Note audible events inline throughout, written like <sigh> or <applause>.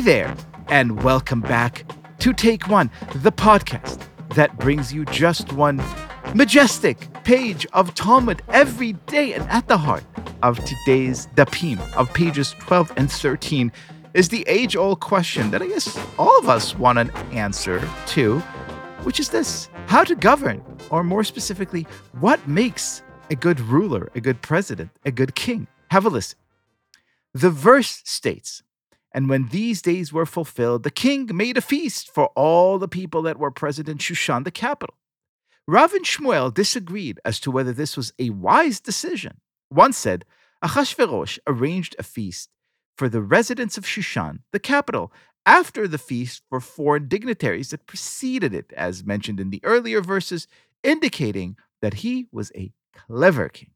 there, and welcome back to Take One, the podcast that brings you just one majestic page of Talmud every day. And at the heart of today's Dapim, of pages 12 and 13, is the age old question that I guess all of us want an answer to, which is this how to govern, or more specifically, what makes a good ruler, a good president, a good king? Have a listen. The verse states, and when these days were fulfilled, the king made a feast for all the people that were present in Shushan, the capital. Rav and Shmuel disagreed as to whether this was a wise decision. One said, Achashverosh arranged a feast for the residents of Shushan, the capital, after the feast for foreign dignitaries that preceded it, as mentioned in the earlier verses, indicating that he was a clever king.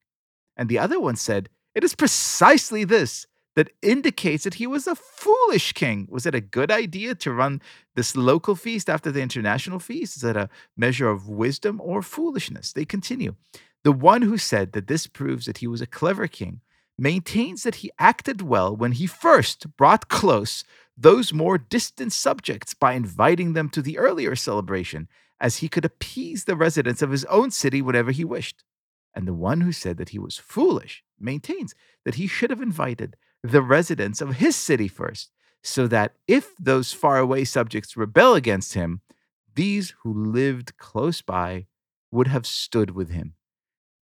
And the other one said, It is precisely this that indicates that he was a foolish king. Was it a good idea to run this local feast after the international feast? Is that a measure of wisdom or foolishness? They continue. The one who said that this proves that he was a clever king maintains that he acted well when he first brought close those more distant subjects by inviting them to the earlier celebration, as he could appease the residents of his own city whenever he wished. And the one who said that he was foolish maintains that he should have invited the residents of his city first, so that if those faraway subjects rebel against him, these who lived close by would have stood with him.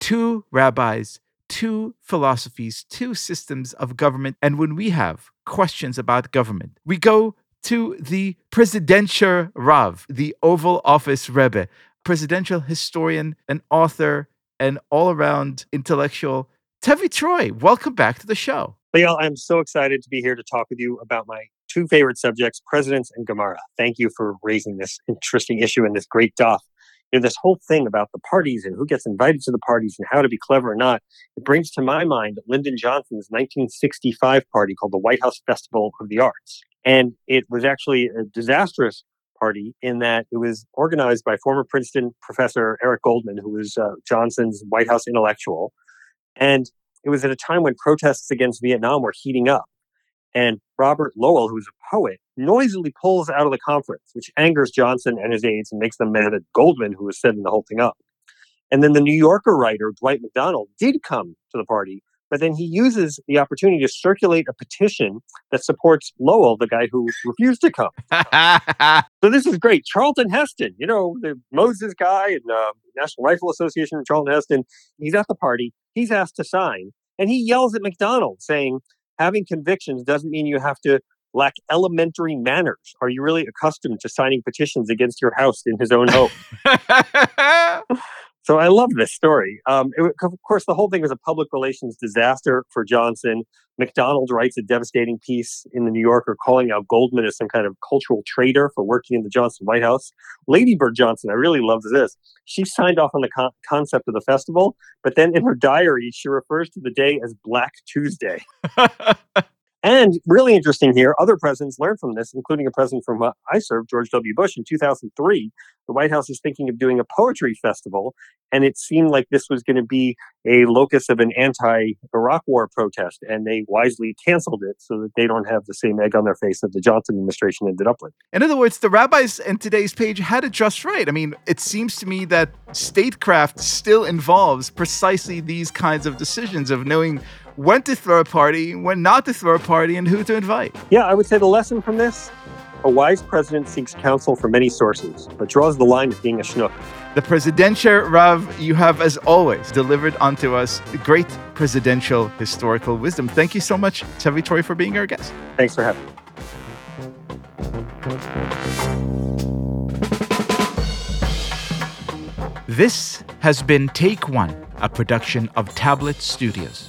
Two rabbis, two philosophies, two systems of government. And when we have questions about government, we go to the presidential Rav, the Oval Office Rebbe, presidential historian, an author, and all around intellectual. Tevi Troy, welcome back to the show. I'm so excited to be here to talk with you about my two favorite subjects, presidents and Gemara. Thank you for raising this interesting issue and this great daf. You know, this whole thing about the parties and who gets invited to the parties and how to be clever or not, it brings to my mind Lyndon Johnson's 1965 party called the White House Festival of the Arts. And it was actually a disastrous party in that it was organized by former Princeton professor Eric Goldman, who was uh, Johnson's White House intellectual. And it was at a time when protests against Vietnam were heating up. And Robert Lowell, who's a poet, noisily pulls out of the conference, which angers Johnson and his aides and makes them mad at Goldman, who was setting the whole thing up. And then the New Yorker writer, Dwight Macdonald, did come to the party, but then he uses the opportunity to circulate a petition that supports Lowell, the guy who refused to come. <laughs> so this is great. Charlton Heston, you know, the Moses guy and uh, National Rifle Association, Charlton Heston, he's at the party. He's asked to sign. And he yells at Macdonald saying, having convictions doesn't mean you have to lack elementary manners. Are you really accustomed to signing petitions against your house in his own home? <laughs> So I love this story. Um, it, of course, the whole thing was a public relations disaster for Johnson. Macdonald writes a devastating piece in the New Yorker calling out Goldman as some kind of cultural traitor for working in the Johnson White House. Lady Bird Johnson, I really love this. She signed off on the con- concept of the festival, but then in her diary, she refers to the day as Black Tuesday. <laughs> And really interesting here, other presidents learned from this, including a president from I served, George W. Bush, in 2003. The White House was thinking of doing a poetry festival, and it seemed like this was going to be a locus of an anti Iraq war protest, and they wisely canceled it so that they don't have the same egg on their face that the Johnson administration ended up with. In other words, the rabbis in today's page had it just right. I mean, it seems to me that statecraft still involves precisely these kinds of decisions of knowing when to throw a party, when not to throw a party, and who to invite. Yeah, I would say the lesson from this a wise president seeks counsel from many sources, but draws the line at being a schnook. The presidential Rav, you have, as always, delivered unto us great presidential historical wisdom. Thank you so much, Tevi Troy, for being our guest. Thanks for having me. This has been Take One, a production of Tablet Studios.